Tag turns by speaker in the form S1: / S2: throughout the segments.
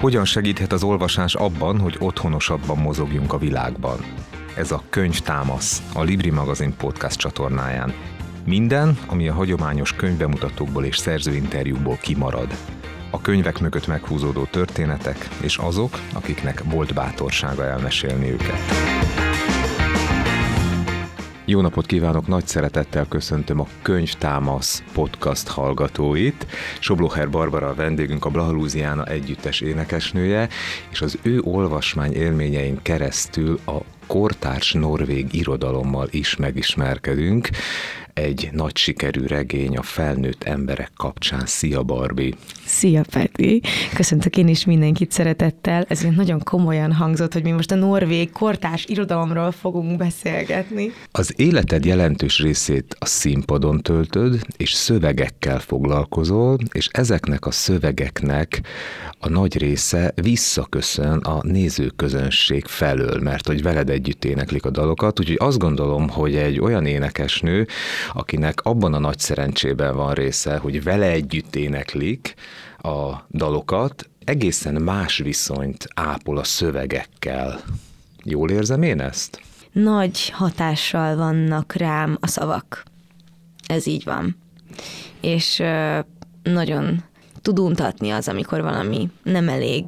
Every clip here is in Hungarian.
S1: Hogyan segíthet az olvasás abban, hogy otthonosabban mozogjunk a világban? Ez a Könyvtámasz, a Libri magazin podcast csatornáján. Minden, ami a hagyományos könyvbemutatókból és szerzőinterjúból kimarad. A könyvek mögött meghúzódó történetek, és azok, akiknek volt bátorsága elmesélni őket. Jó napot kívánok, nagy szeretettel köszöntöm a Könyvtámasz podcast hallgatóit. Soblocher Barbara a vendégünk, a Blahalúziána együttes énekesnője, és az ő olvasmány élményein keresztül a kortárs norvég irodalommal is megismerkedünk egy nagy sikerű regény a felnőtt emberek kapcsán. Szia, Barbi!
S2: Szia, Peti! Köszöntök én is mindenkit szeretettel. Ez nagyon komolyan hangzott, hogy mi most a norvég kortárs irodalomról fogunk beszélgetni.
S1: Az életed jelentős részét a színpadon töltöd, és szövegekkel foglalkozol, és ezeknek a szövegeknek a nagy része visszaköszön a nézőközönség felől, mert hogy veled együtt éneklik a dalokat, úgyhogy azt gondolom, hogy egy olyan énekesnő, akinek abban a nagy szerencsében van része, hogy vele együtt éneklik a dalokat, egészen más viszonyt ápol a szövegekkel. Jól érzem én ezt?
S2: Nagy hatással vannak rám a szavak. Ez így van. És nagyon tud untatni az, amikor valami nem elég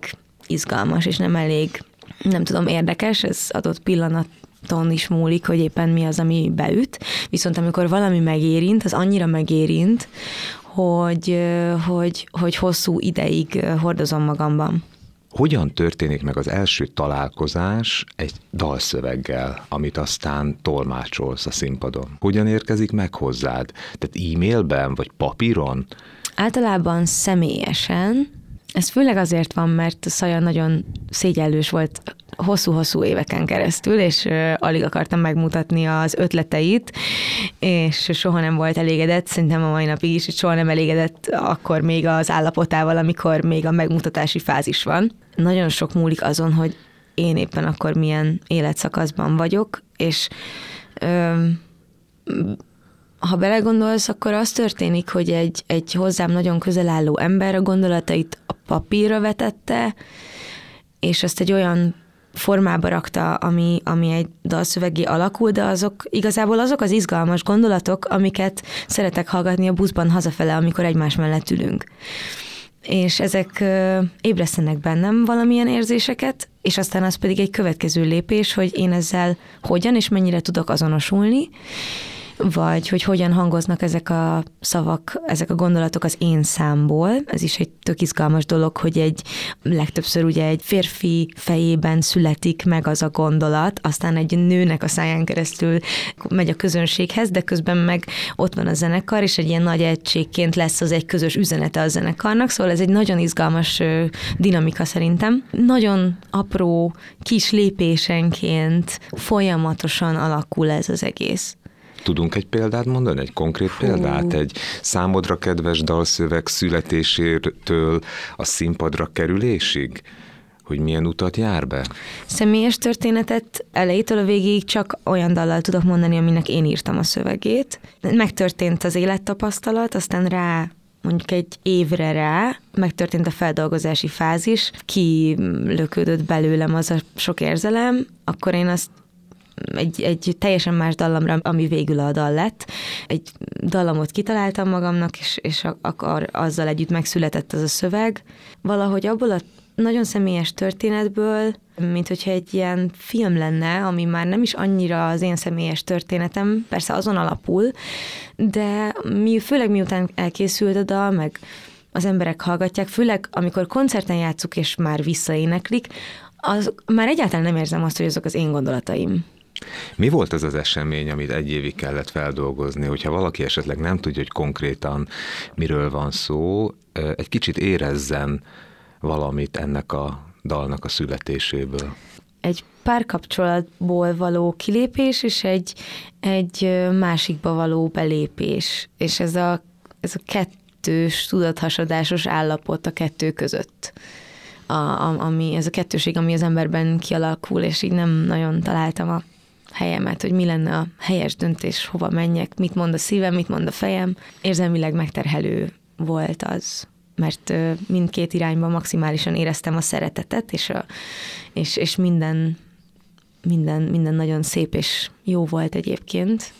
S2: izgalmas, és nem elég, nem tudom, érdekes, ez adott pillanat ton is múlik, hogy éppen mi az, ami beüt. Viszont amikor valami megérint, az annyira megérint, hogy, hogy, hogy hosszú ideig hordozom magamban.
S1: Hogyan történik meg az első találkozás egy dalszöveggel, amit aztán tolmácsolsz a színpadon? Hogyan érkezik meg hozzád? Tehát e-mailben, vagy papíron?
S2: Általában személyesen, ez főleg azért van, mert Szaja nagyon szégyellős volt hosszú-hosszú éveken keresztül, és alig akartam megmutatni az ötleteit, és soha nem volt elégedett, szerintem a mai napig is, soha nem elégedett akkor még az állapotával, amikor még a megmutatási fázis van. Nagyon sok múlik azon, hogy én éppen akkor milyen életszakaszban vagyok, és ö, ha belegondolsz, akkor az történik, hogy egy, egy hozzám nagyon közel álló ember a gondolatait papírra vetette, és ezt egy olyan formába rakta, ami, ami egy dalszövegé alakul, de azok igazából azok az izgalmas gondolatok, amiket szeretek hallgatni a buszban hazafele, amikor egymás mellett ülünk. És ezek ébresztenek bennem valamilyen érzéseket, és aztán az pedig egy következő lépés, hogy én ezzel hogyan és mennyire tudok azonosulni, vagy hogy hogyan hangoznak ezek a szavak, ezek a gondolatok az én számból. Ez is egy tök izgalmas dolog, hogy egy legtöbbször ugye egy férfi fejében születik meg az a gondolat, aztán egy nőnek a száján keresztül megy a közönséghez, de közben meg ott van a zenekar, és egy ilyen nagy egységként lesz az egy közös üzenete a zenekarnak, szóval ez egy nagyon izgalmas dinamika szerintem. Nagyon apró kis lépésenként folyamatosan alakul ez az egész.
S1: Tudunk egy példát mondani, egy konkrét Hú. példát, egy számodra kedves dalszöveg születésétől a színpadra kerülésig? hogy milyen utat jár be?
S2: Személyes történetet elejétől a végéig csak olyan dallal tudok mondani, aminek én írtam a szövegét. Megtörtént az élettapasztalat, aztán rá mondjuk egy évre rá megtörtént a feldolgozási fázis, ki lökődött belőlem az a sok érzelem, akkor én azt egy, egy teljesen más dallamra, ami végül a dal lett. Egy dallamot kitaláltam magamnak, és, és akkor azzal együtt megszületett az a szöveg. Valahogy abból a nagyon személyes történetből, mint hogyha egy ilyen film lenne, ami már nem is annyira az én személyes történetem, persze azon alapul, de mi, főleg miután elkészült a dal, meg az emberek hallgatják, főleg amikor koncerten játszuk és már visszaéneklik, az már egyáltalán nem érzem azt, hogy azok az én gondolataim.
S1: Mi volt az az esemény, amit egy évig kellett feldolgozni, hogyha valaki esetleg nem tudja, hogy konkrétan miről van szó, egy kicsit érezzen valamit ennek a dalnak a születéséből?
S2: Egy párkapcsolatból való kilépés, és egy, egy másikba való belépés. És ez a, ez a kettős, tudathasadásos állapot a kettő között. A, a, ami, ez a kettőség, ami az emberben kialakul, és így nem nagyon találtam a helyemet, hogy mi lenne a helyes döntés, hova menjek, mit mond a szívem, mit mond a fejem. Érzelmileg megterhelő volt az. mert mindkét irányban maximálisan éreztem a szeretetet, és, a, és, és minden, minden, minden nagyon szép és jó volt egyébként,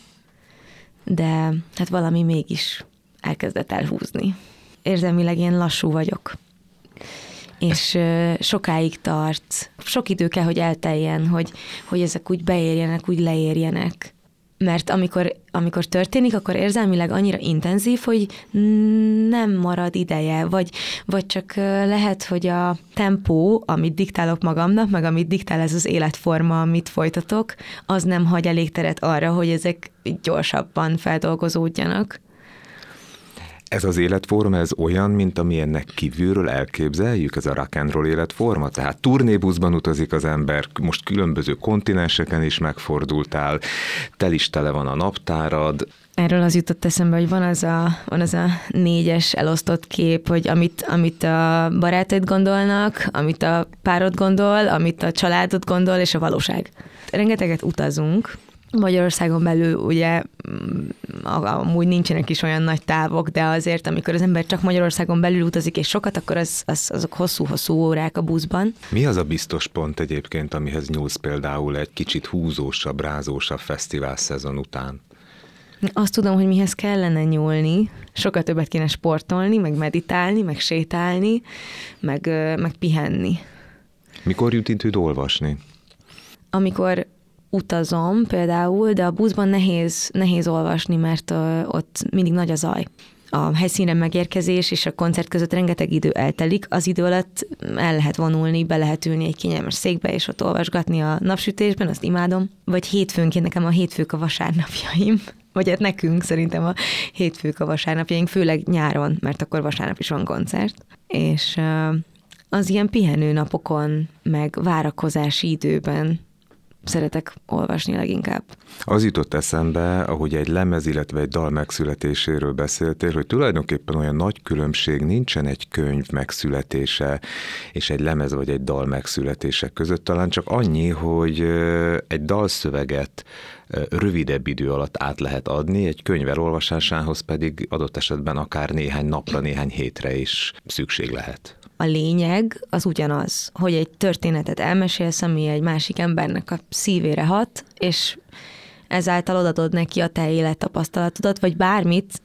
S2: de hát valami mégis elkezdett elhúzni. Érzelmileg én lassú vagyok és sokáig tart. Sok idő kell, hogy elteljen, hogy, hogy ezek úgy beérjenek, úgy leérjenek. Mert amikor, amikor történik, akkor érzelmileg annyira intenzív, hogy nem marad ideje, vagy, vagy csak lehet, hogy a tempó, amit diktálok magamnak, meg amit diktál ez az életforma, amit folytatok, az nem hagy elég teret arra, hogy ezek gyorsabban feldolgozódjanak.
S1: Ez az életforma, ez olyan, mint amilyennek kívülről elképzeljük, ez a rock and roll életforma? Tehát turnébuszban utazik az ember, most különböző kontinenseken is megfordultál, tel is tele van a naptárad,
S2: Erről az jutott eszembe, hogy van az a, van az a négyes elosztott kép, hogy amit, amit a barátaid gondolnak, amit a párod gondol, amit a családod gondol, és a valóság. Rengeteget utazunk, Magyarországon belül ugye mm, amúgy nincsenek is olyan nagy távok, de azért, amikor az ember csak Magyarországon belül utazik és sokat, akkor az, az, azok hosszú-hosszú órák a buszban.
S1: Mi az a biztos pont egyébként, amihez nyúlsz például egy kicsit húzósabb, rázósabb fesztivál szezon után?
S2: Azt tudom, hogy mihez kellene nyúlni, sokkal többet kéne sportolni, meg meditálni, meg sétálni, meg, meg pihenni.
S1: Mikor jut időd olvasni?
S2: Amikor utazom például, de a buszban nehéz, nehéz olvasni, mert ott mindig nagy a zaj. A helyszínre megérkezés és a koncert között rengeteg idő eltelik, az idő alatt el lehet vonulni, be lehet ülni egy kényelmes székbe, és ott olvasgatni a napsütésben, azt imádom. Vagy hétfőnként nekem a hétfők a vasárnapjaim. Vagy hát nekünk szerintem a hétfők a vasárnapjaink, főleg nyáron, mert akkor vasárnap is van koncert. És az ilyen pihenő napokon, meg várakozási időben szeretek olvasni leginkább.
S1: Az jutott eszembe, ahogy egy lemez, illetve egy dal megszületéséről beszéltél, hogy tulajdonképpen olyan nagy különbség nincsen egy könyv megszületése és egy lemez vagy egy dal megszületése között, talán csak annyi, hogy egy dalszöveget rövidebb idő alatt át lehet adni, egy könyv elolvasásához pedig adott esetben akár néhány napra, néhány hétre is szükség lehet
S2: a lényeg az ugyanaz, hogy egy történetet elmesélsz, ami egy másik embernek a szívére hat, és ezáltal odadod neki a te élettapasztalatodat, vagy bármit,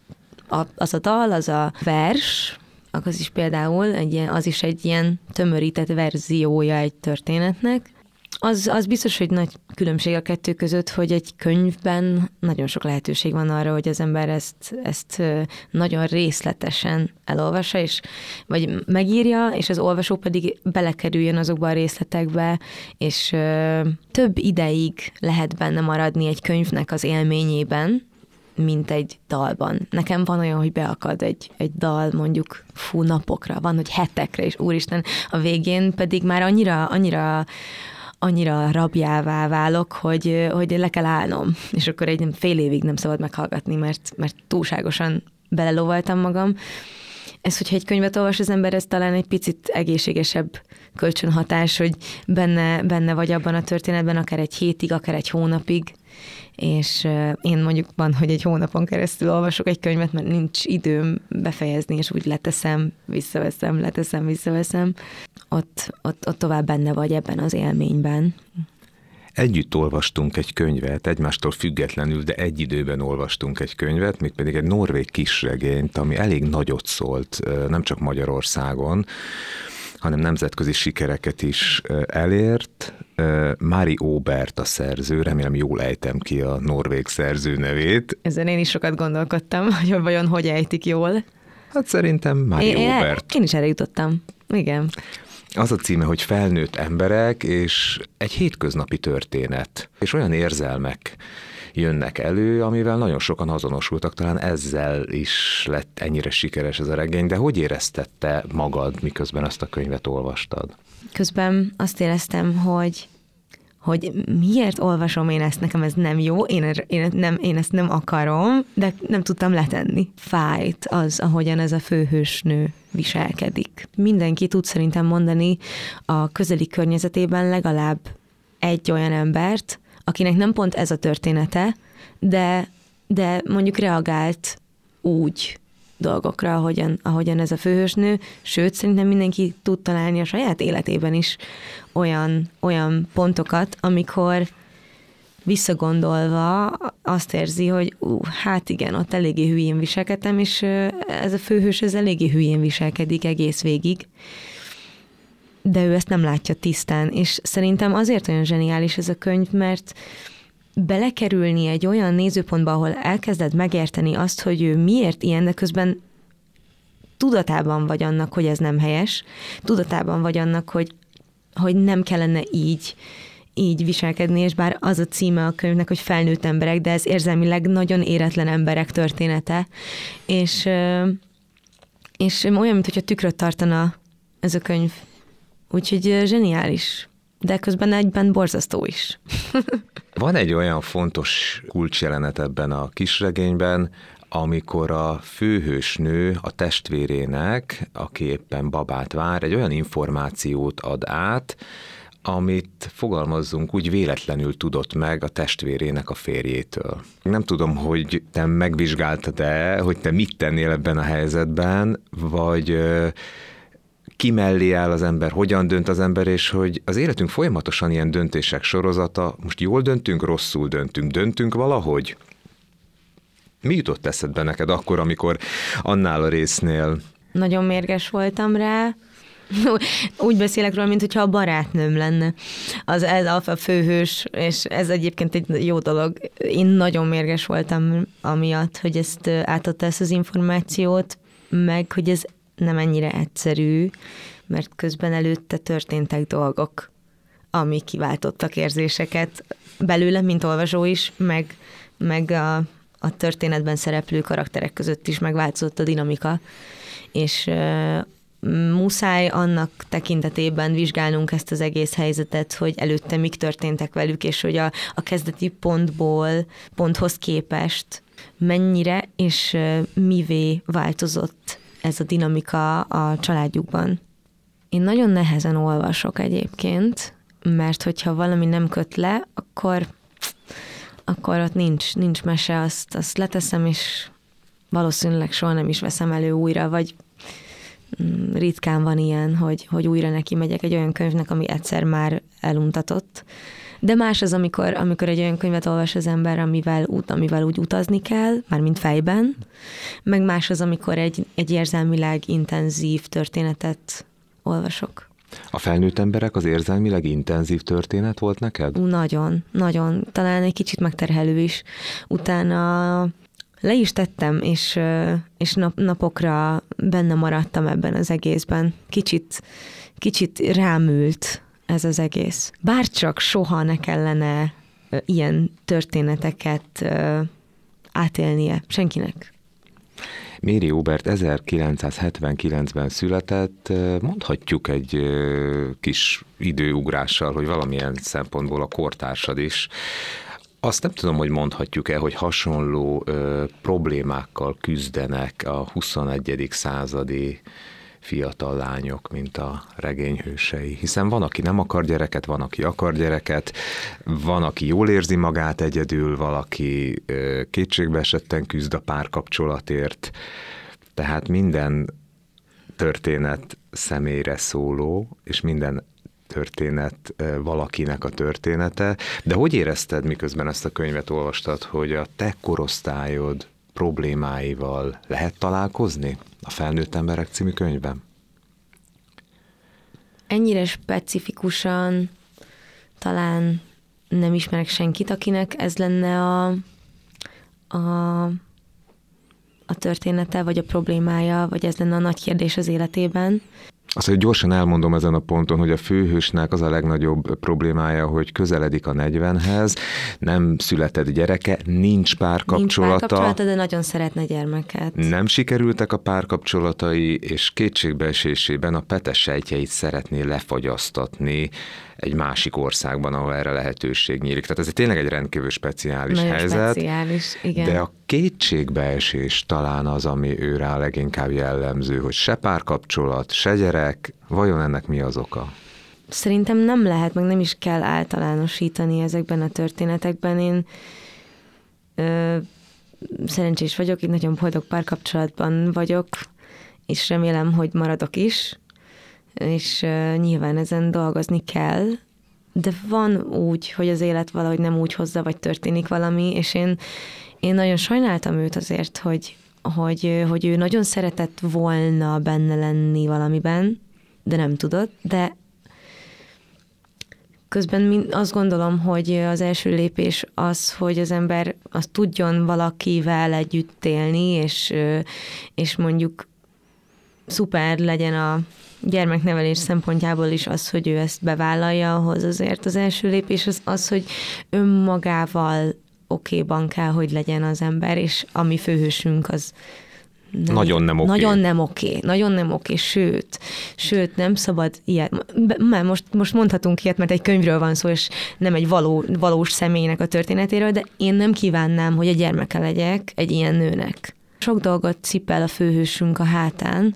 S2: az a dal, az a vers, az is például egy ilyen, az is egy ilyen tömörített verziója egy történetnek, az, az biztos, hogy nagy különbség a kettő között, hogy egy könyvben nagyon sok lehetőség van arra, hogy az ember ezt, ezt nagyon részletesen elolvassa, és vagy megírja, és az olvasó pedig belekerüljön azokba a részletekbe, és több ideig lehet benne maradni egy könyvnek az élményében, mint egy dalban. Nekem van olyan, hogy beakad egy, egy dal mondjuk fú napokra, van, hogy hetekre, és úristen, a végén pedig már annyira, annyira annyira rabjává válok, hogy, hogy le kell állnom, és akkor egy fél évig nem szabad meghallgatni, mert, mert túlságosan belelovaltam magam. Ez, hogyha egy könyvet olvas az ember, ez talán egy picit egészségesebb kölcsönhatás, hogy benne, benne vagy abban a történetben, akár egy hétig, akár egy hónapig, és én mondjuk van, hogy egy hónapon keresztül olvasok egy könyvet, mert nincs időm befejezni, és úgy leteszem, visszaveszem, leteszem, visszaveszem. Ott, ott, ott tovább benne vagy ebben az élményben.
S1: Együtt olvastunk egy könyvet, egymástól függetlenül, de egy időben olvastunk egy könyvet, még pedig egy norvég kisregényt, ami elég nagyot szólt, nem csak Magyarországon, hanem nemzetközi sikereket is elért. Mári Óbert a szerző, remélem jól ejtem ki a norvég szerző nevét.
S2: Ezen én is sokat gondolkodtam, hogy vajon hogy ejtik jól.
S1: Hát szerintem Mári Óbert.
S2: Én is erre jutottam. Igen.
S1: Az a címe, hogy felnőtt emberek, és egy hétköznapi történet, és olyan érzelmek jönnek elő, amivel nagyon sokan azonosultak, talán ezzel is lett ennyire sikeres ez a regény, de hogy éreztette magad, miközben ezt a könyvet olvastad?
S2: Közben azt éreztem, hogy hogy miért olvasom én ezt, nekem ez nem jó, én, er, én, nem, én ezt nem akarom, de nem tudtam letenni. Fájt az, ahogyan ez a főhősnő viselkedik. Mindenki tud szerintem mondani a közeli környezetében legalább egy olyan embert, akinek nem pont ez a története, de, de mondjuk reagált úgy dolgokra, ahogyan, ahogyan ez a főhősnő, sőt, szerintem mindenki tud találni a saját életében is olyan, olyan pontokat, amikor visszagondolva azt érzi, hogy ú, hát igen, ott eléggé hülyén viselkedtem, és ez a főhős ez eléggé hülyén viselkedik egész végig, de ő ezt nem látja tisztán, és szerintem azért olyan zseniális ez a könyv, mert belekerülni egy olyan nézőpontba, ahol elkezded megérteni azt, hogy ő miért ilyen, de közben tudatában vagy annak, hogy ez nem helyes, tudatában vagy annak, hogy, hogy nem kellene így, így viselkedni, és bár az a címe a könyvnek, hogy felnőtt emberek, de ez érzelmileg nagyon éretlen emberek története, és, és olyan, mintha tükröt tartana ez a könyv. Úgyhogy zseniális, de közben egyben borzasztó is.
S1: Van egy olyan fontos kulcsjelenet ebben a kisregényben, amikor a főhős nő a testvérének, aki éppen babát vár, egy olyan információt ad át, amit fogalmazzunk úgy véletlenül tudott meg a testvérének a férjétől. Nem tudom, hogy te megvizsgáltad-e, hogy te mit tennél ebben a helyzetben, vagy ki mellé áll az ember, hogyan dönt az ember, és hogy az életünk folyamatosan ilyen döntések sorozata, most jól döntünk, rosszul döntünk, döntünk valahogy? Mi jutott eszedbe neked akkor, amikor annál a résznél?
S2: Nagyon mérges voltam rá, úgy beszélek róla, mint hogyha a barátnőm lenne. Az ez a főhős, és ez egyébként egy jó dolog. Én nagyon mérges voltam amiatt, hogy ezt átadta ezt az információt, meg hogy ez nem ennyire egyszerű, mert közben előtte történtek dolgok, ami kiváltottak érzéseket belőle, mint olvasó is, meg, meg a, a történetben szereplő karakterek között is megváltozott a dinamika, és muszáj annak tekintetében vizsgálnunk ezt az egész helyzetet, hogy előtte mik történtek velük, és hogy a, a kezdeti pontból, ponthoz képest mennyire és mivé változott ez a dinamika a családjukban. Én nagyon nehezen olvasok egyébként, mert hogyha valami nem köt le, akkor, akkor ott nincs, nincs mese, azt, azt leteszem, és valószínűleg soha nem is veszem elő újra, vagy Mm, ritkán van ilyen, hogy, hogy újra neki megyek egy olyan könyvnek, ami egyszer már eluntatott. De más az, amikor, amikor egy olyan könyvet olvas az ember, amivel, út, amivel úgy utazni kell, már mint fejben, meg más az, amikor egy, egy érzelmileg intenzív történetet olvasok.
S1: A felnőtt emberek az érzelmileg intenzív történet volt neked?
S2: Nagyon, nagyon. Talán egy kicsit megterhelő is. Utána le is tettem, és, és nap, napokra benne maradtam ebben az egészben. Kicsit, kicsit rámült ez az egész. Bárcsak soha ne kellene ilyen történeteket átélnie senkinek.
S1: Méri Hubert 1979-ben született, mondhatjuk egy kis időugrással, hogy valamilyen szempontból a kortársad is. Azt nem tudom, hogy mondhatjuk-e, hogy hasonló problémákkal küzdenek a 21. századi fiatal lányok, mint a regényhősei. Hiszen van, aki nem akar gyereket, van, aki akar gyereket, van, aki jól érzi magát egyedül, valaki kétségbe esetten küzd a párkapcsolatért. Tehát minden történet személyre szóló, és minden történet valakinek a története, de hogy érezted, miközben ezt a könyvet olvastad, hogy a te korosztályod problémáival lehet találkozni a Felnőtt Emberek című könyvben?
S2: Ennyire specifikusan talán nem ismerek senkit, akinek ez lenne a, a, a története, vagy a problémája, vagy ez lenne a nagy kérdés az életében.
S1: Azt, hogy gyorsan elmondom ezen a ponton, hogy a főhősnek az a legnagyobb problémája, hogy közeledik a 40-hez, nem született gyereke, nincs párkapcsolata. Nincs
S2: párkapcsolata, de nagyon szeretne gyermeket.
S1: Nem sikerültek a párkapcsolatai, és kétségbeesésében a petes sejtjeit szeretné lefagyasztatni egy másik országban, ahol erre lehetőség nyílik. Tehát ez tényleg egy rendkívül speciális
S2: Nagyon
S1: helyzet.
S2: Speciális, igen.
S1: De a kétségbeesés talán az, ami őrá leginkább jellemző, hogy se párkapcsolat, se gyerek, vajon ennek mi az oka?
S2: Szerintem nem lehet, meg nem is kell általánosítani ezekben a történetekben. Én ö, szerencsés vagyok, itt nagyon boldog párkapcsolatban vagyok, és remélem, hogy maradok is, és nyilván ezen dolgozni kell, de van úgy, hogy az élet valahogy nem úgy hozza, vagy történik valami, és én, én nagyon sajnáltam őt azért, hogy, hogy, hogy ő nagyon szeretett volna benne lenni valamiben, de nem tudott, de közben azt gondolom, hogy az első lépés az, hogy az ember azt tudjon valakivel együtt élni, és, és mondjuk szuper legyen a gyermeknevelés szempontjából is az, hogy ő ezt bevállalja, ahhoz. Azért az első lépés az, az hogy önmagával okéban kell, hogy legyen az ember, és ami főhősünk az
S1: nem, nagyon nem oké.
S2: Nagyon nem oké, nagyon nem oké, sőt, sőt, nem szabad ilyet, mert most, most mondhatunk ilyet, mert egy könyvről van szó, és nem egy való, valós személynek a történetéről, de én nem kívánnám, hogy a gyermeke legyek egy ilyen nőnek. Sok dolgot cipel a főhősünk a hátán,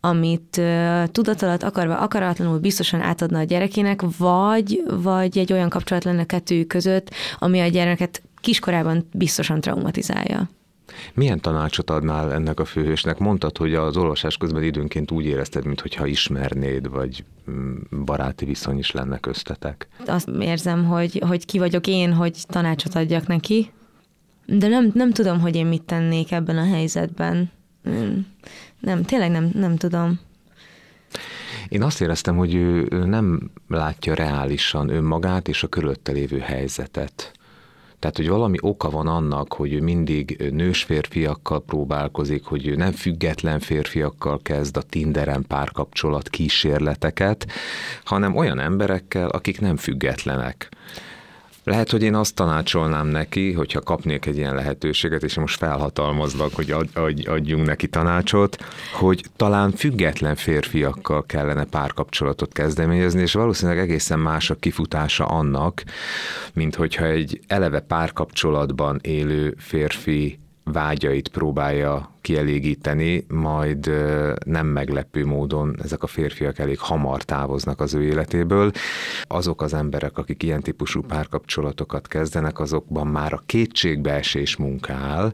S2: amit uh, tudatalat akarva, akaratlanul biztosan átadna a gyerekének, vagy, vagy egy olyan kapcsolat lenne kettőjük között, ami a gyereket kiskorában biztosan traumatizálja.
S1: Milyen tanácsot adnál ennek a főhősnek? Mondtad, hogy az olvasás közben időnként úgy érezted, mintha ismernéd, vagy mm, baráti viszony is lenne köztetek.
S2: Azt érzem, hogy, hogy ki vagyok én, hogy tanácsot adjak neki, de nem, nem tudom, hogy én mit tennék ebben a helyzetben. Nem, tényleg nem, nem tudom.
S1: Én azt éreztem, hogy ő nem látja reálisan önmagát és a körülötte lévő helyzetet. Tehát, hogy valami oka van annak, hogy ő mindig nős férfiakkal próbálkozik, hogy ő nem független férfiakkal kezd a Tinderen párkapcsolat kísérleteket, hanem olyan emberekkel, akik nem függetlenek. Lehet, hogy én azt tanácsolnám neki, hogyha kapnék egy ilyen lehetőséget, és most felhatalmazlak, hogy adj, adjunk neki tanácsot, hogy talán független férfiakkal kellene párkapcsolatot kezdeményezni, és valószínűleg egészen más a kifutása annak, mint hogyha egy eleve párkapcsolatban élő férfi vágyait próbálja kielégíteni, majd nem meglepő módon ezek a férfiak elég hamar távoznak az ő életéből. Azok az emberek, akik ilyen típusú párkapcsolatokat kezdenek, azokban már a kétségbeesés munkál,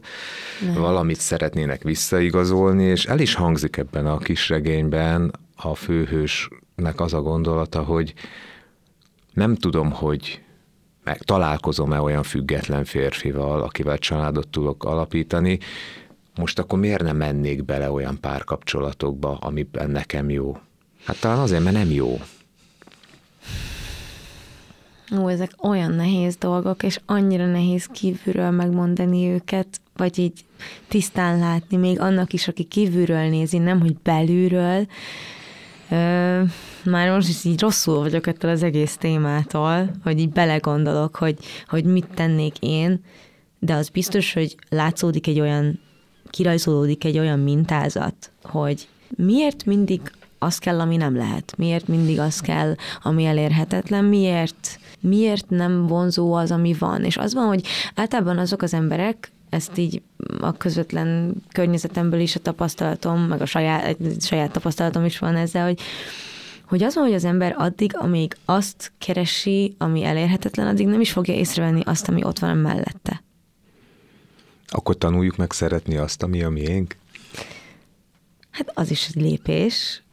S1: valamit szeretnének visszaigazolni, és el is hangzik ebben a kis regényben a főhősnek az a gondolata, hogy nem tudom, hogy meg találkozom-e olyan független férfival, akivel családot tudok alapítani, most akkor miért nem mennék bele olyan párkapcsolatokba, amiben nekem jó? Hát talán azért, mert nem jó.
S2: Ó, ezek olyan nehéz dolgok, és annyira nehéz kívülről megmondani őket, vagy így tisztán látni, még annak is, aki kívülről nézi, nem, hogy belülről. Ö, már most is így rosszul vagyok ettől az egész témától, hogy így belegondolok, hogy, hogy mit tennék én, de az biztos, hogy látszódik egy olyan, kirajzolódik egy olyan mintázat, hogy miért mindig az kell, ami nem lehet? Miért mindig az kell, ami elérhetetlen? Miért, miért nem vonzó az, ami van? És az van, hogy általában azok az emberek, ezt így a közvetlen környezetemből is a tapasztalatom, meg a saját, saját tapasztalatom is van ezzel, hogy hogy az van, hogy az ember addig, amíg azt keresi, ami elérhetetlen, addig nem is fogja észrevenni azt, ami ott van mellette.
S1: Akkor tanuljuk meg szeretni azt, ami a miénk?
S2: Hát az is egy lépés.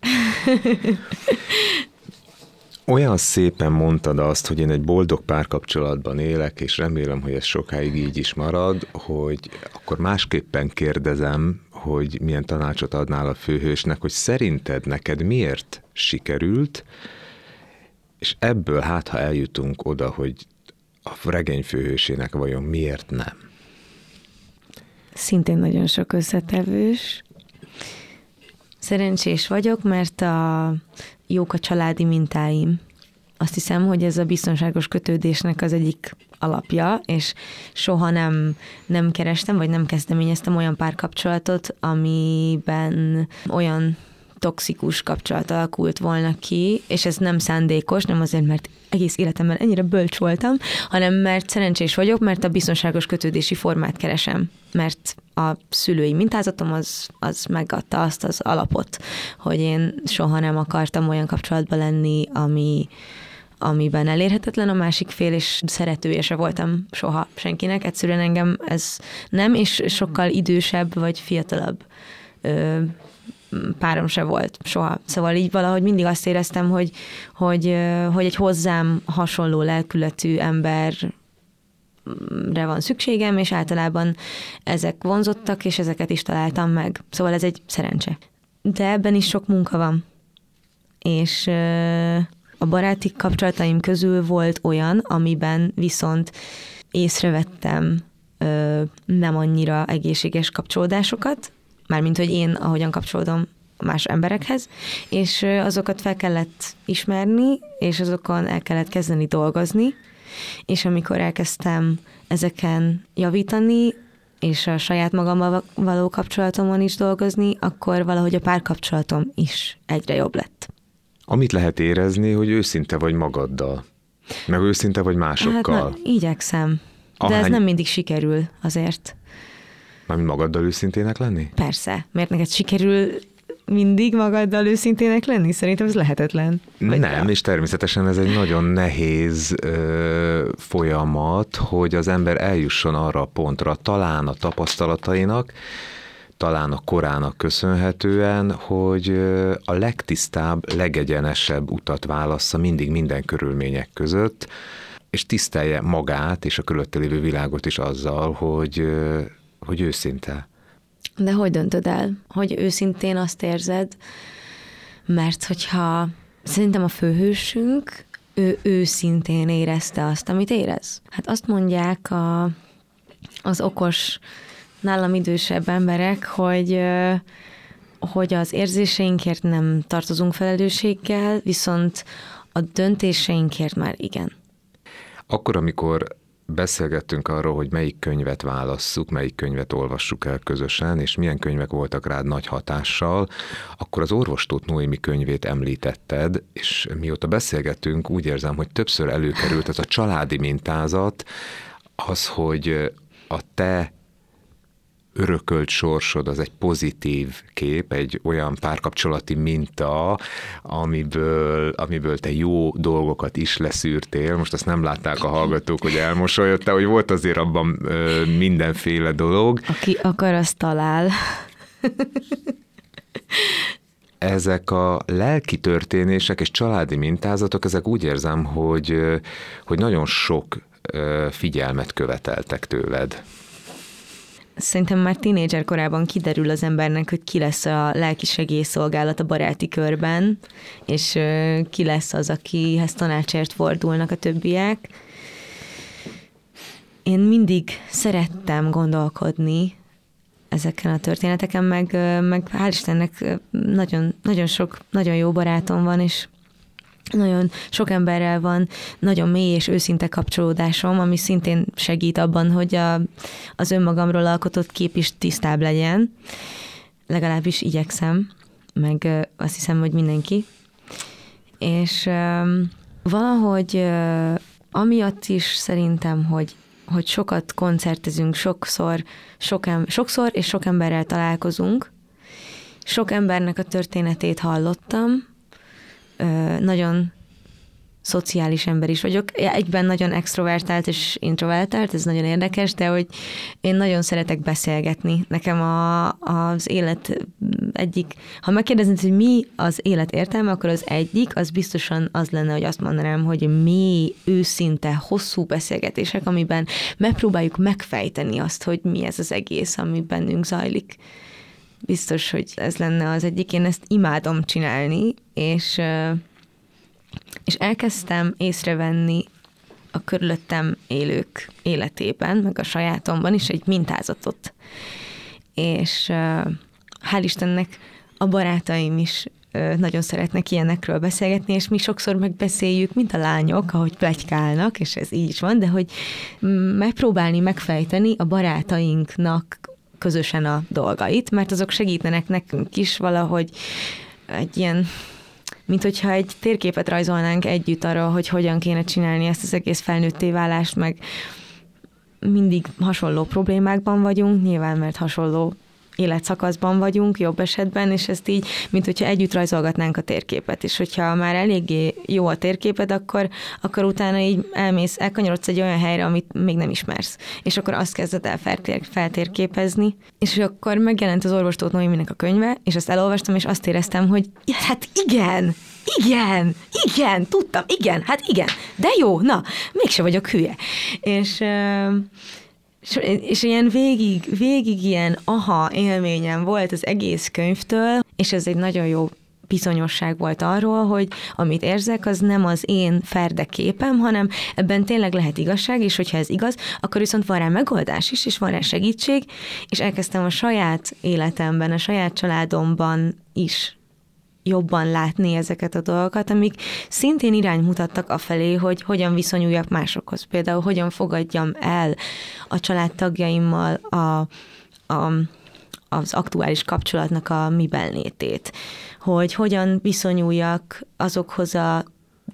S1: Olyan szépen mondtad azt, hogy én egy boldog párkapcsolatban élek, és remélem, hogy ez sokáig így is marad, hogy akkor másképpen kérdezem, hogy milyen tanácsot adnál a főhősnek, hogy szerinted neked miért sikerült, és ebből hát, ha eljutunk oda, hogy a regény főhősének vajon miért nem?
S2: Szintén nagyon sok összetevős. Szerencsés vagyok, mert a jók a családi mintáim. Azt hiszem, hogy ez a biztonságos kötődésnek az egyik alapja, és soha nem, nem kerestem, vagy nem kezdeményeztem olyan párkapcsolatot, amiben olyan toxikus kapcsolat alakult volna ki, és ez nem szándékos, nem azért, mert egész életemben ennyire bölcs voltam, hanem mert szerencsés vagyok, mert a biztonságos kötődési formát keresem, mert a szülői mintázatom az, az megadta azt az alapot, hogy én soha nem akartam olyan kapcsolatban lenni, ami, amiben elérhetetlen a másik fél, és szeretője se voltam soha senkinek. Egyszerűen engem ez nem, és sokkal idősebb vagy fiatalabb ö, párom se volt soha. Szóval így valahogy mindig azt éreztem, hogy, hogy, hogy egy hozzám hasonló lelkületű ember van szükségem, és általában ezek vonzottak, és ezeket is találtam meg. Szóval ez egy szerencse. De ebben is sok munka van. És a baráti kapcsolataim közül volt olyan, amiben viszont észrevettem nem annyira egészséges kapcsolódásokat, mármint, hogy én ahogyan kapcsolódom más emberekhez, és azokat fel kellett ismerni, és azokon el kellett kezdeni dolgozni, és amikor elkezdtem ezeken javítani, és a saját magammal való kapcsolatomon is dolgozni, akkor valahogy a párkapcsolatom is egyre jobb lett.
S1: Amit lehet érezni, hogy őszinte vagy magaddal, meg őszinte vagy másokkal. Hát, na,
S2: igyekszem, Ahány... de ez nem mindig sikerül azért.
S1: Mármint magaddal őszintének lenni?
S2: Persze. Miért neked sikerül mindig magaddal őszintének lenni? Szerintem ez lehetetlen.
S1: Vagy nem, de. és természetesen ez egy nagyon nehéz ö, folyamat, hogy az ember eljusson arra a pontra, talán a tapasztalatainak, talán a korának köszönhetően, hogy a legtisztább, legegyenesebb utat válassza mindig minden körülmények között, és tisztelje magát és a körülötte lévő világot is azzal, hogy hogy őszinte.
S2: De hogy döntöd el, hogy őszintén azt érzed, mert hogyha szerintem a főhősünk, ő őszintén érezte azt, amit érez. Hát azt mondják a, az okos, nálam idősebb emberek, hogy hogy az érzéseinkért nem tartozunk felelősséggel, viszont a döntéseinkért már igen.
S1: Akkor, amikor beszélgettünk arról, hogy melyik könyvet válasszuk, melyik könyvet olvassuk el közösen, és milyen könyvek voltak rád nagy hatással, akkor az orvostót Noémi könyvét említetted, és mióta beszélgettünk, úgy érzem, hogy többször előkerült ez a családi mintázat, az, hogy a te örökölt sorsod az egy pozitív kép, egy olyan párkapcsolati minta, amiből, amiből te jó dolgokat is leszűrtél. Most azt nem látták a hallgatók, hogy elmosolyodtál, hogy volt azért abban ö, mindenféle dolog.
S2: Aki akar, azt talál.
S1: ezek a lelki történések és családi mintázatok, ezek úgy érzem, hogy, hogy nagyon sok figyelmet követeltek tőled
S2: szerintem már tínédzser korában kiderül az embernek, hogy ki lesz a lelki segélyszolgálat a baráti körben, és ki lesz az, akihez tanácsért fordulnak a többiek. Én mindig szerettem gondolkodni ezeken a történeteken, meg, meg hál' Istennek nagyon, nagyon sok, nagyon jó barátom van, és nagyon sok emberrel van nagyon mély és őszinte kapcsolódásom, ami szintén segít abban, hogy a, az önmagamról alkotott kép is tisztább legyen. Legalábbis igyekszem, meg azt hiszem, hogy mindenki. És valahogy amiatt is szerintem, hogy hogy sokat koncertezünk, sokszor, sok em- sokszor és sok emberrel találkozunk. Sok embernek a történetét hallottam, nagyon szociális ember is vagyok. Egyben nagyon extrovertált és introvertált, ez nagyon érdekes, de hogy én nagyon szeretek beszélgetni. Nekem a, az élet egyik, ha megkérdeznéd, hogy mi az élet értelme, akkor az egyik, az biztosan az lenne, hogy azt mondanám, hogy mély, őszinte, hosszú beszélgetések, amiben megpróbáljuk megfejteni azt, hogy mi ez az egész, ami bennünk zajlik biztos, hogy ez lenne az egyik. Én ezt imádom csinálni, és, és elkezdtem észrevenni a körülöttem élők életében, meg a sajátomban is egy mintázatot. És hál' Istennek a barátaim is nagyon szeretnek ilyenekről beszélgetni, és mi sokszor megbeszéljük, mint a lányok, ahogy plegykálnak, és ez így is van, de hogy megpróbálni megfejteni a barátainknak közösen a dolgait, mert azok segítenek nekünk is valahogy egy ilyen mint hogyha egy térképet rajzolnánk együtt arra, hogy hogyan kéne csinálni ezt az egész felnőtté válást, meg mindig hasonló problémákban vagyunk, nyilván mert hasonló életszakaszban vagyunk, jobb esetben, és ezt így, mint hogyha együtt rajzolgatnánk a térképet, és hogyha már eléggé jó a térképed, akkor, akkor utána így elmész, elkanyarodsz egy olyan helyre, amit még nem ismersz, és akkor azt kezded el feltér, feltérképezni, és akkor megjelent az orvostót Noéminek a könyve, és azt elolvastam, és azt éreztem, hogy hát igen, igen, igen, tudtam, igen, hát igen, de jó, na, mégse vagyok hülye. És és, és ilyen végig, végig ilyen aha élményem volt az egész könyvtől, és ez egy nagyon jó bizonyosság volt arról, hogy amit érzek, az nem az én ferde képem, hanem ebben tényleg lehet igazság, és hogyha ez igaz, akkor viszont van rá megoldás is, és van rá segítség, és elkezdtem a saját életemben, a saját családomban is jobban látni ezeket a dolgokat, amik szintén iránymutattak afelé, hogy hogyan viszonyuljak másokhoz. Például hogyan fogadjam el a családtagjaimmal a, a, az aktuális kapcsolatnak a miben létét. Hogy hogyan viszonyuljak azokhoz a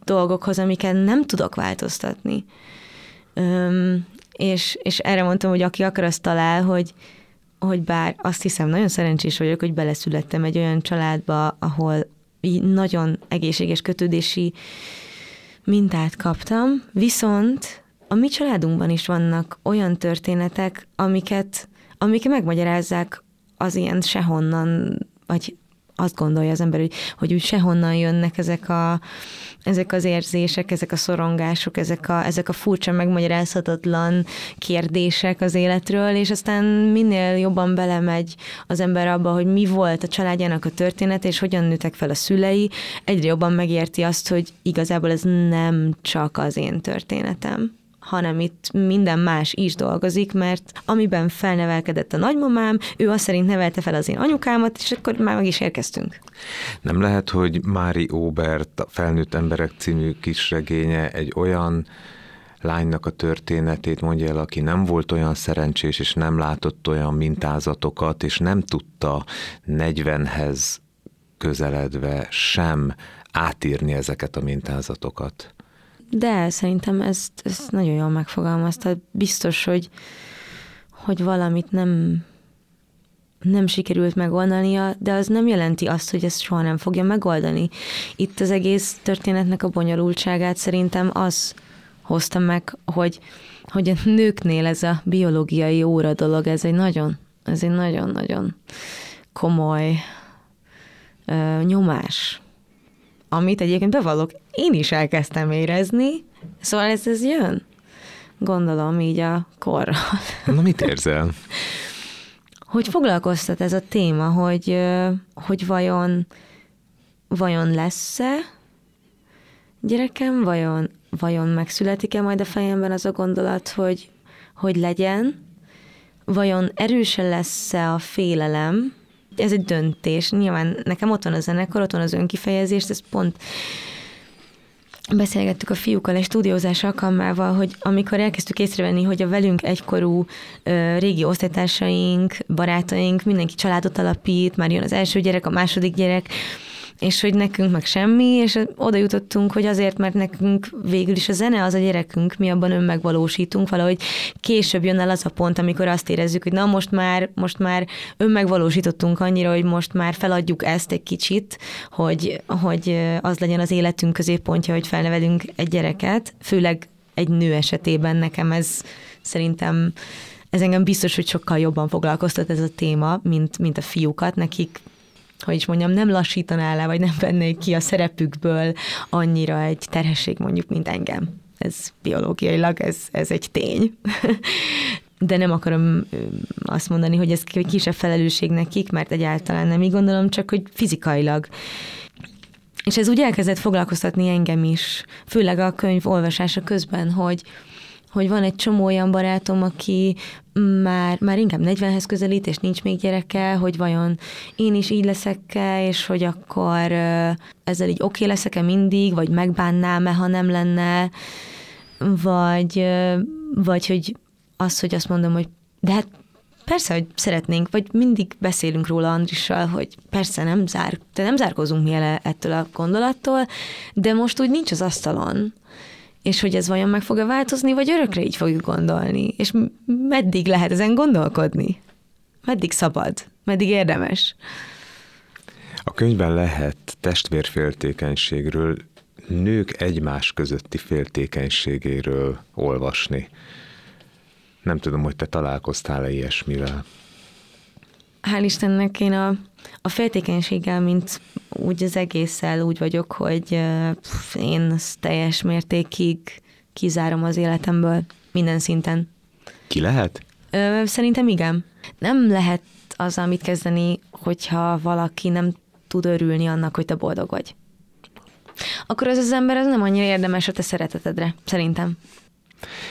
S2: dolgokhoz, amiket nem tudok változtatni. Öm, és, és erre mondtam, hogy aki akar, azt talál, hogy, hogy bár azt hiszem, nagyon szerencsés vagyok, hogy beleszülettem egy olyan családba, ahol így nagyon egészséges kötődési mintát kaptam, viszont a mi családunkban is vannak olyan történetek, amiket, amik megmagyarázzák az ilyen sehonnan, vagy azt gondolja az ember, hogy, hogy úgy sehonnan jönnek ezek, a, ezek az érzések, ezek a szorongások, ezek a, ezek a furcsa, megmagyarázhatatlan kérdések az életről, és aztán minél jobban belemegy az ember abba, hogy mi volt a családjának a történet, és hogyan nőtek fel a szülei, egyre jobban megérti azt, hogy igazából ez nem csak az én történetem hanem itt minden más is dolgozik, mert amiben felnevelkedett a nagymamám, ő azt szerint nevelte fel az én anyukámat, és akkor már meg is érkeztünk.
S1: Nem lehet, hogy Mári Óbert, a Felnőtt Emberek című kisregénye egy olyan lánynak a történetét mondja el, aki nem volt olyan szerencsés, és nem látott olyan mintázatokat, és nem tudta 40-hez közeledve sem átírni ezeket a mintázatokat.
S2: De szerintem ezt, ezt nagyon jól megfogalmazta. Biztos, hogy, hogy valamit nem, nem sikerült megoldania, de az nem jelenti azt, hogy ezt soha nem fogja megoldani. Itt az egész történetnek a bonyolultságát szerintem az hozta meg, hogy, hogy a nőknél ez a biológiai óra dolog, ez egy nagyon, ez egy nagyon-nagyon komoly ö, nyomás amit egyébként bevallok, én is elkezdtem érezni, szóval ez, ez jön. Gondolom így a korral.
S1: Na mit érzel?
S2: hogy foglalkoztat ez a téma, hogy, hogy vajon, vajon lesz-e gyerekem, vajon, vajon megszületik-e majd a fejemben az a gondolat, hogy, hogy legyen, vajon erőse lesz-e a félelem, ez egy döntés. Nyilván nekem ott van a zenekar, ott van az önkifejezés, ez pont beszélgettük a fiúkkal egy stúdiózás alkalmával, hogy amikor elkezdtük észrevenni, hogy a velünk egykorú ö, régi osztálytársaink, barátaink, mindenki családot alapít, már jön az első gyerek, a második gyerek, és hogy nekünk meg semmi, és oda jutottunk, hogy azért, mert nekünk végül is a zene az a gyerekünk, mi abban önmegvalósítunk, valahogy később jön el az a pont, amikor azt érezzük, hogy na most már, most már önmegvalósítottunk annyira, hogy most már feladjuk ezt egy kicsit, hogy, hogy az legyen az életünk középpontja, hogy felnevelünk egy gyereket, főleg egy nő esetében nekem ez szerintem ez engem biztos, hogy sokkal jobban foglalkoztat ez a téma, mint, mint a fiúkat. Nekik hogy is mondjam, nem lassítaná le, vagy nem vennék ki a szerepükből annyira egy terhesség mondjuk, mint engem. Ez biológiailag, ez, ez egy tény. De nem akarom azt mondani, hogy ez kisebb felelősség nekik, mert egyáltalán nem így gondolom, csak hogy fizikailag. És ez úgy elkezdett foglalkoztatni engem is, főleg a könyv olvasása közben, hogy, hogy van egy csomó olyan barátom, aki már, már inkább 40-hez közelít, és nincs még gyereke, hogy vajon én is így leszek-e, és hogy akkor ezzel így oké okay leszek-e mindig, vagy megbánnám-e, ha nem lenne, vagy, vagy hogy az, hogy azt mondom, hogy de hát persze, hogy szeretnénk, vagy mindig beszélünk róla Andrissal, hogy persze nem, zár, de nem zárkozunk mi el ettől a gondolattól, de most úgy nincs az asztalon, és hogy ez vajon meg fog-e változni, vagy örökre így fogjuk gondolni, és meddig lehet ezen gondolkodni? Meddig szabad? meddig érdemes.
S1: A könyvben lehet testvérféltékenységről, nők egymás közötti féltékenységéről olvasni. Nem tudom, hogy te találkoztál-e ilyesmivel.
S2: Hál' Istennek én a, a féltékenységgel, mint úgy az egésszel úgy vagyok, hogy pff, én teljes mértékig kizárom az életemből minden szinten.
S1: Ki lehet?
S2: Ö, szerintem igen. Nem lehet az, amit kezdeni, hogyha valaki nem tud örülni annak, hogy te boldog vagy. Akkor az az ember az nem annyira érdemes a te szeretetedre, szerintem.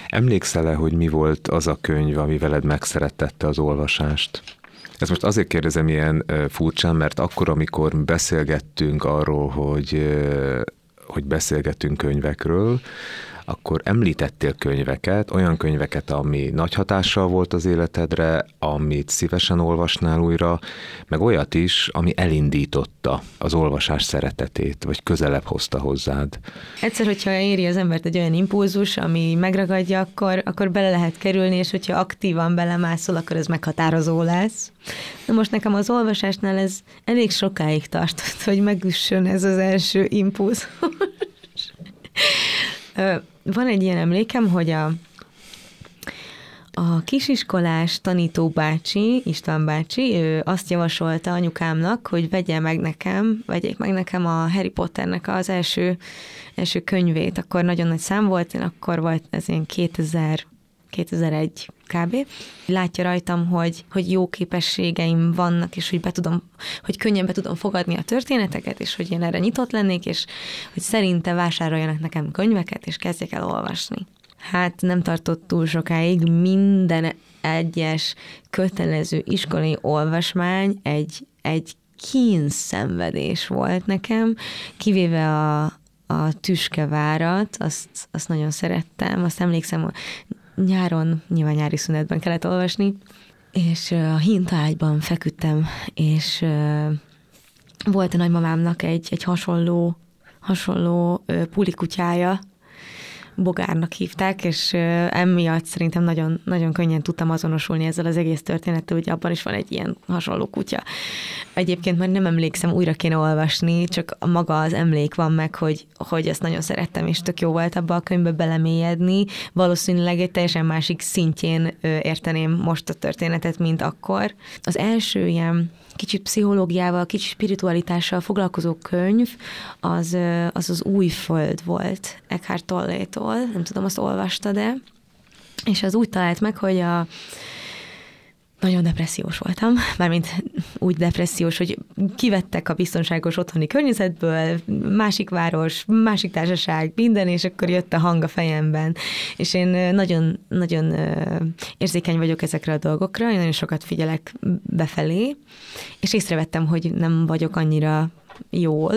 S1: Emlékszel-e, hogy mi volt az a könyv, ami veled megszerettette az olvasást? Ez most azért kérdezem ilyen furcsán, mert akkor, amikor beszélgettünk arról, hogy, hogy beszélgetünk könyvekről, akkor említettél könyveket, olyan könyveket, ami nagy hatással volt az életedre, amit szívesen olvasnál újra, meg olyat is, ami elindította az olvasás szeretetét, vagy közelebb hozta hozzád.
S2: Egyszer, hogyha éri az embert egy olyan impulzus, ami megragadja, akkor, akkor bele lehet kerülni, és hogyha aktívan belemászol, akkor ez meghatározó lesz. De most nekem az olvasásnál ez elég sokáig tartott, hogy megüssön ez az első impulzus van egy ilyen emlékem, hogy a, a kisiskolás tanító bácsi, István bácsi, ő azt javasolta anyukámnak, hogy vegye meg nekem, vegyék meg nekem a Harry Potternek az első, első könyvét. Akkor nagyon nagy szám volt, én akkor volt ez ilyen 2000 2001 kb. Látja rajtam, hogy, hogy jó képességeim vannak, és hogy be tudom, hogy könnyen be tudom fogadni a történeteket, és hogy én erre nyitott lennék, és hogy szerinte vásároljanak nekem könyveket, és kezdjek el olvasni. Hát nem tartott túl sokáig, minden egyes kötelező iskolai olvasmány egy, egy kínszenvedés volt nekem, kivéve a, a tüskevárat, azt, azt nagyon szerettem, azt emlékszem, nyáron, nyilván nyári szünetben kellett olvasni, és a hintaágyban feküdtem, és volt a nagymamámnak egy, egy hasonló, hasonló pulikutyája, Bogárnak hívták, és emiatt szerintem nagyon, nagyon könnyen tudtam azonosulni ezzel az egész történettel, hogy abban is van egy ilyen hasonló kutya. Egyébként már nem emlékszem, újra kéne olvasni, csak maga az emlék van meg, hogy, hogy ezt nagyon szerettem, és tök jó volt abba a könyvbe belemélyedni. Valószínűleg egy teljesen másik szintjén érteném most a történetet, mint akkor. Az első ilyen kicsit pszichológiával, kicsit spiritualitással foglalkozó könyv, az az, az új föld volt Eckhart Tolle-tól, nem tudom, azt olvasta, de és az úgy talált meg, hogy a nagyon depressziós voltam, mármint úgy depressziós, hogy kivettek a biztonságos otthoni környezetből, másik város, másik társaság, minden, és akkor jött a hang a fejemben. És én nagyon, nagyon érzékeny vagyok ezekre a dolgokra, én nagyon sokat figyelek befelé, és észrevettem, hogy nem vagyok annyira jól,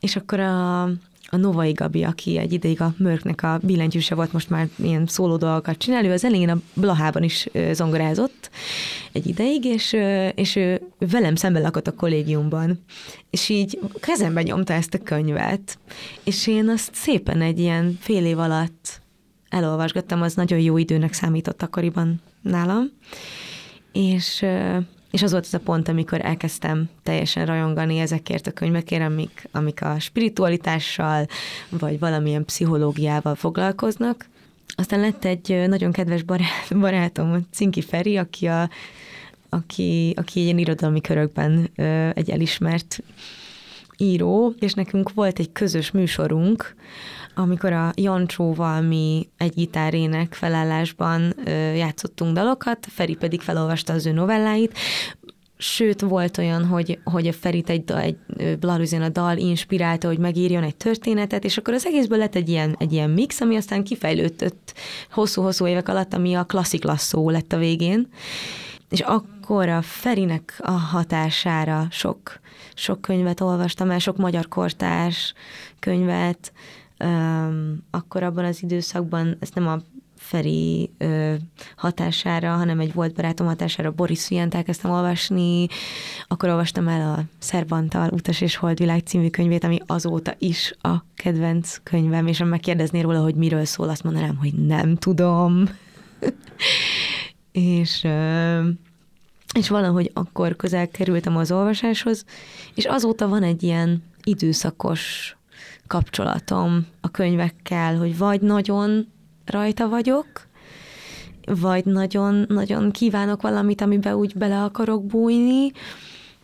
S2: és akkor a, a Novai Gabi, aki egy ideig a Mörknek a billentyűse volt, most már ilyen szóló dolgokat csinál, ő az elején a Blahában is zongorázott egy ideig, és, és ő velem szemben lakott a kollégiumban, és így kezembe nyomta ezt a könyvet, és én azt szépen egy ilyen fél év alatt elolvasgattam, az nagyon jó időnek számított akkoriban nálam, és és az volt az a pont, amikor elkezdtem teljesen rajongani ezekért a könyvekért, amik, amik a spiritualitással, vagy valamilyen pszichológiával foglalkoznak. Aztán lett egy nagyon kedves barát, barátom, Cinki Feri, aki, a, aki, aki ilyen irodalmi körökben egy elismert író, és nekünk volt egy közös műsorunk, amikor a Jancsóval mi egy gitárének felállásban játszottunk dalokat, Feri pedig felolvasta az ő novelláit, Sőt, volt olyan, hogy, hogy a Ferit egy, egy a dal inspirálta, hogy megírjon egy történetet, és akkor az egészből lett egy ilyen, egy ilyen mix, ami aztán kifejlődött hosszú-hosszú évek alatt, ami a klasszik lasszó lett a végén. És akkor a Ferinek a hatására sok, sok könyvet olvastam el, sok magyar kortárs könyvet, akkor abban az időszakban ezt nem a Feri ö, hatására, hanem egy volt barátom hatására Boris Viant elkezdtem olvasni, akkor olvastam el a Szerbantal Utas és Holdvilág című könyvét, ami azóta is a kedvenc könyvem, és ha megkérdeznél róla, hogy miről szól, azt mondanám, hogy nem tudom. és ö, és valahogy akkor közel kerültem az olvasáshoz, és azóta van egy ilyen időszakos kapcsolatom a könyvekkel, hogy vagy nagyon rajta vagyok, vagy nagyon-nagyon kívánok valamit, amiben úgy bele akarok bújni,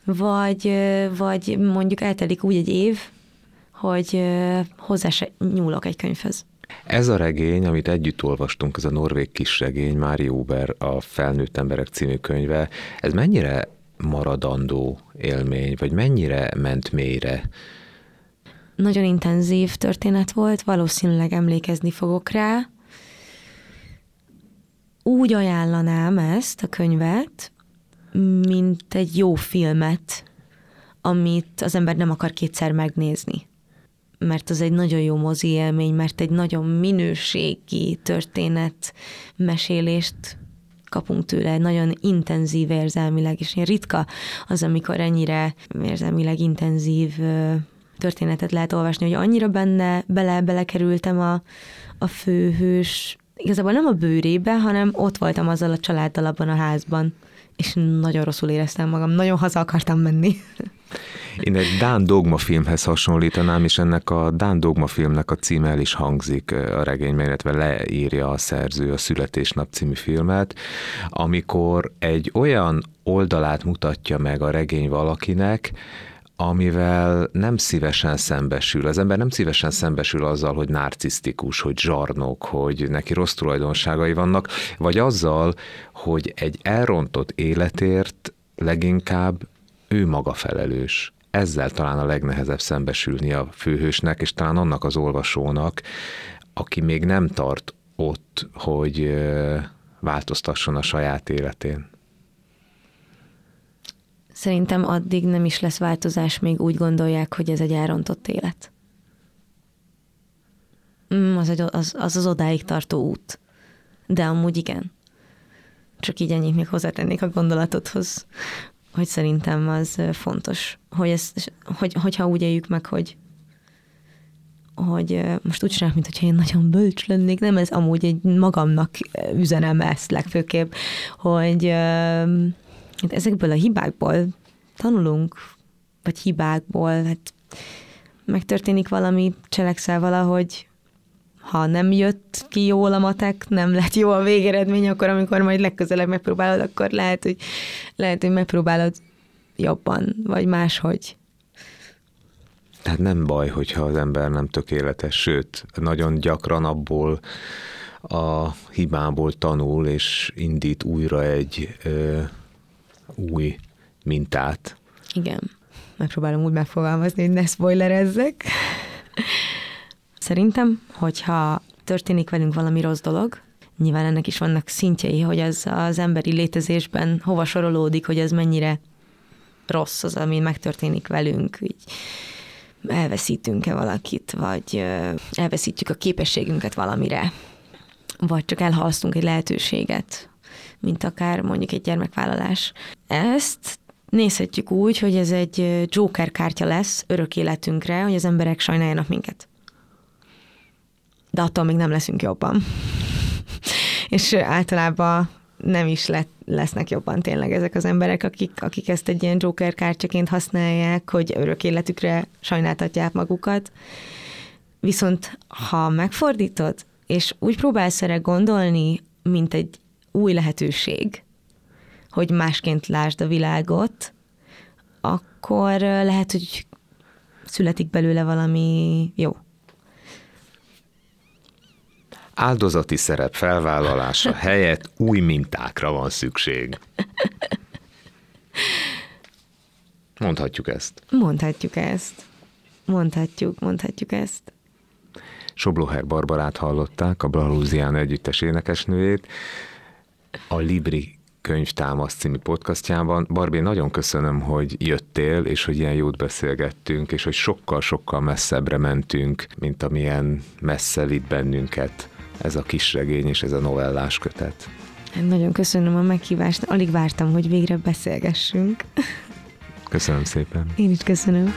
S2: vagy, vagy mondjuk eltelik úgy egy év, hogy hozzá se nyúlok egy könyvhöz.
S1: Ez a regény, amit együtt olvastunk, ez a norvég kisregény, Mári Uber, a Felnőtt Emberek című könyve, ez mennyire maradandó élmény, vagy mennyire ment mélyre?
S2: Nagyon intenzív történet volt, valószínűleg emlékezni fogok rá. Úgy ajánlanám ezt a könyvet, mint egy jó filmet, amit az ember nem akar kétszer megnézni mert az egy nagyon jó mozi élmény, mert egy nagyon minőségi történet mesélést kapunk tőle, nagyon intenzív érzelmileg, és ritka az, amikor ennyire érzelmileg intenzív történetet lehet olvasni, hogy annyira benne, bele, belekerültem a, a főhős, igazából nem a bőrébe, hanem ott voltam azzal a családdal abban a házban, és nagyon rosszul éreztem magam, nagyon haza akartam menni.
S1: Én egy Dán Dogma filmhez hasonlítanám, és ennek a Dán Dogma filmnek a címe el is hangzik a regényben, illetve leírja a szerző a Születésnap című filmet, amikor egy olyan oldalát mutatja meg a regény valakinek, amivel nem szívesen szembesül. Az ember nem szívesen szembesül azzal, hogy narcisztikus, hogy zsarnok, hogy neki rossz tulajdonságai vannak, vagy azzal, hogy egy elrontott életért leginkább ő maga felelős. Ezzel talán a legnehezebb szembesülni a főhősnek, és talán annak az olvasónak, aki még nem tart ott, hogy változtasson a saját életén.
S2: Szerintem addig nem is lesz változás, még úgy gondolják, hogy ez egy elrontott élet. Mm, az, egy, az, az az odáig tartó út. De amúgy igen. Csak így ennyit még hozzátennék a gondolatodhoz, hogy szerintem az fontos, hogy ez, hogy, hogyha úgy éljük meg, hogy hogy most úgy csinálok, mintha én nagyon bölcs lennék, nem, ez amúgy egy magamnak üzenem ezt legfőképp, hogy ezekből a hibákból tanulunk, vagy hibákból, hát megtörténik valami, cselekszel valahogy, ha nem jött ki jól a matek, nem lett jó a végeredmény, akkor amikor majd legközelebb megpróbálod, akkor lehet, hogy, lehet, hogy megpróbálod jobban, vagy máshogy.
S1: Tehát nem baj, hogyha az ember nem tökéletes, sőt, nagyon gyakran abból a hibából tanul, és indít újra egy ö, új mintát.
S2: Igen, megpróbálom úgy megfogalmazni, hogy ne spoilerezzek. Szerintem, hogyha történik velünk valami rossz dolog, nyilván ennek is vannak szintjei, hogy az az emberi létezésben hova sorolódik, hogy ez mennyire rossz az, ami megtörténik velünk, így elveszítünk-e valakit, vagy elveszítjük a képességünket valamire, vagy csak elhalasztunk egy lehetőséget, mint akár mondjuk egy gyermekvállalás. Ezt nézhetjük úgy, hogy ez egy Joker kártya lesz örök életünkre, hogy az emberek sajnáljanak minket de attól még nem leszünk jobban. és általában nem is lett, lesznek jobban tényleg ezek az emberek, akik, akik ezt egy ilyen Joker kártyaként használják, hogy örök életükre sajnáltatják magukat. Viszont ha megfordítod, és úgy próbálsz erre gondolni, mint egy új lehetőség, hogy másként lásd a világot, akkor lehet, hogy születik belőle valami jó
S1: áldozati szerep felvállalása helyett új mintákra van szükség. Mondhatjuk ezt.
S2: Mondhatjuk ezt. Mondhatjuk, mondhatjuk ezt.
S1: Sobloher Barbarát hallották, a Blalúzián együttes énekesnőjét. A Libri könyvtámasz című podcastjában. Barbie, nagyon köszönöm, hogy jöttél, és hogy ilyen jót beszélgettünk, és hogy sokkal-sokkal messzebbre mentünk, mint amilyen messze vitt bennünket ez a kis regény és ez a novellás kötet.
S2: Nagyon köszönöm a meghívást, alig vártam, hogy végre beszélgessünk.
S1: Köszönöm szépen.
S2: Én is köszönöm.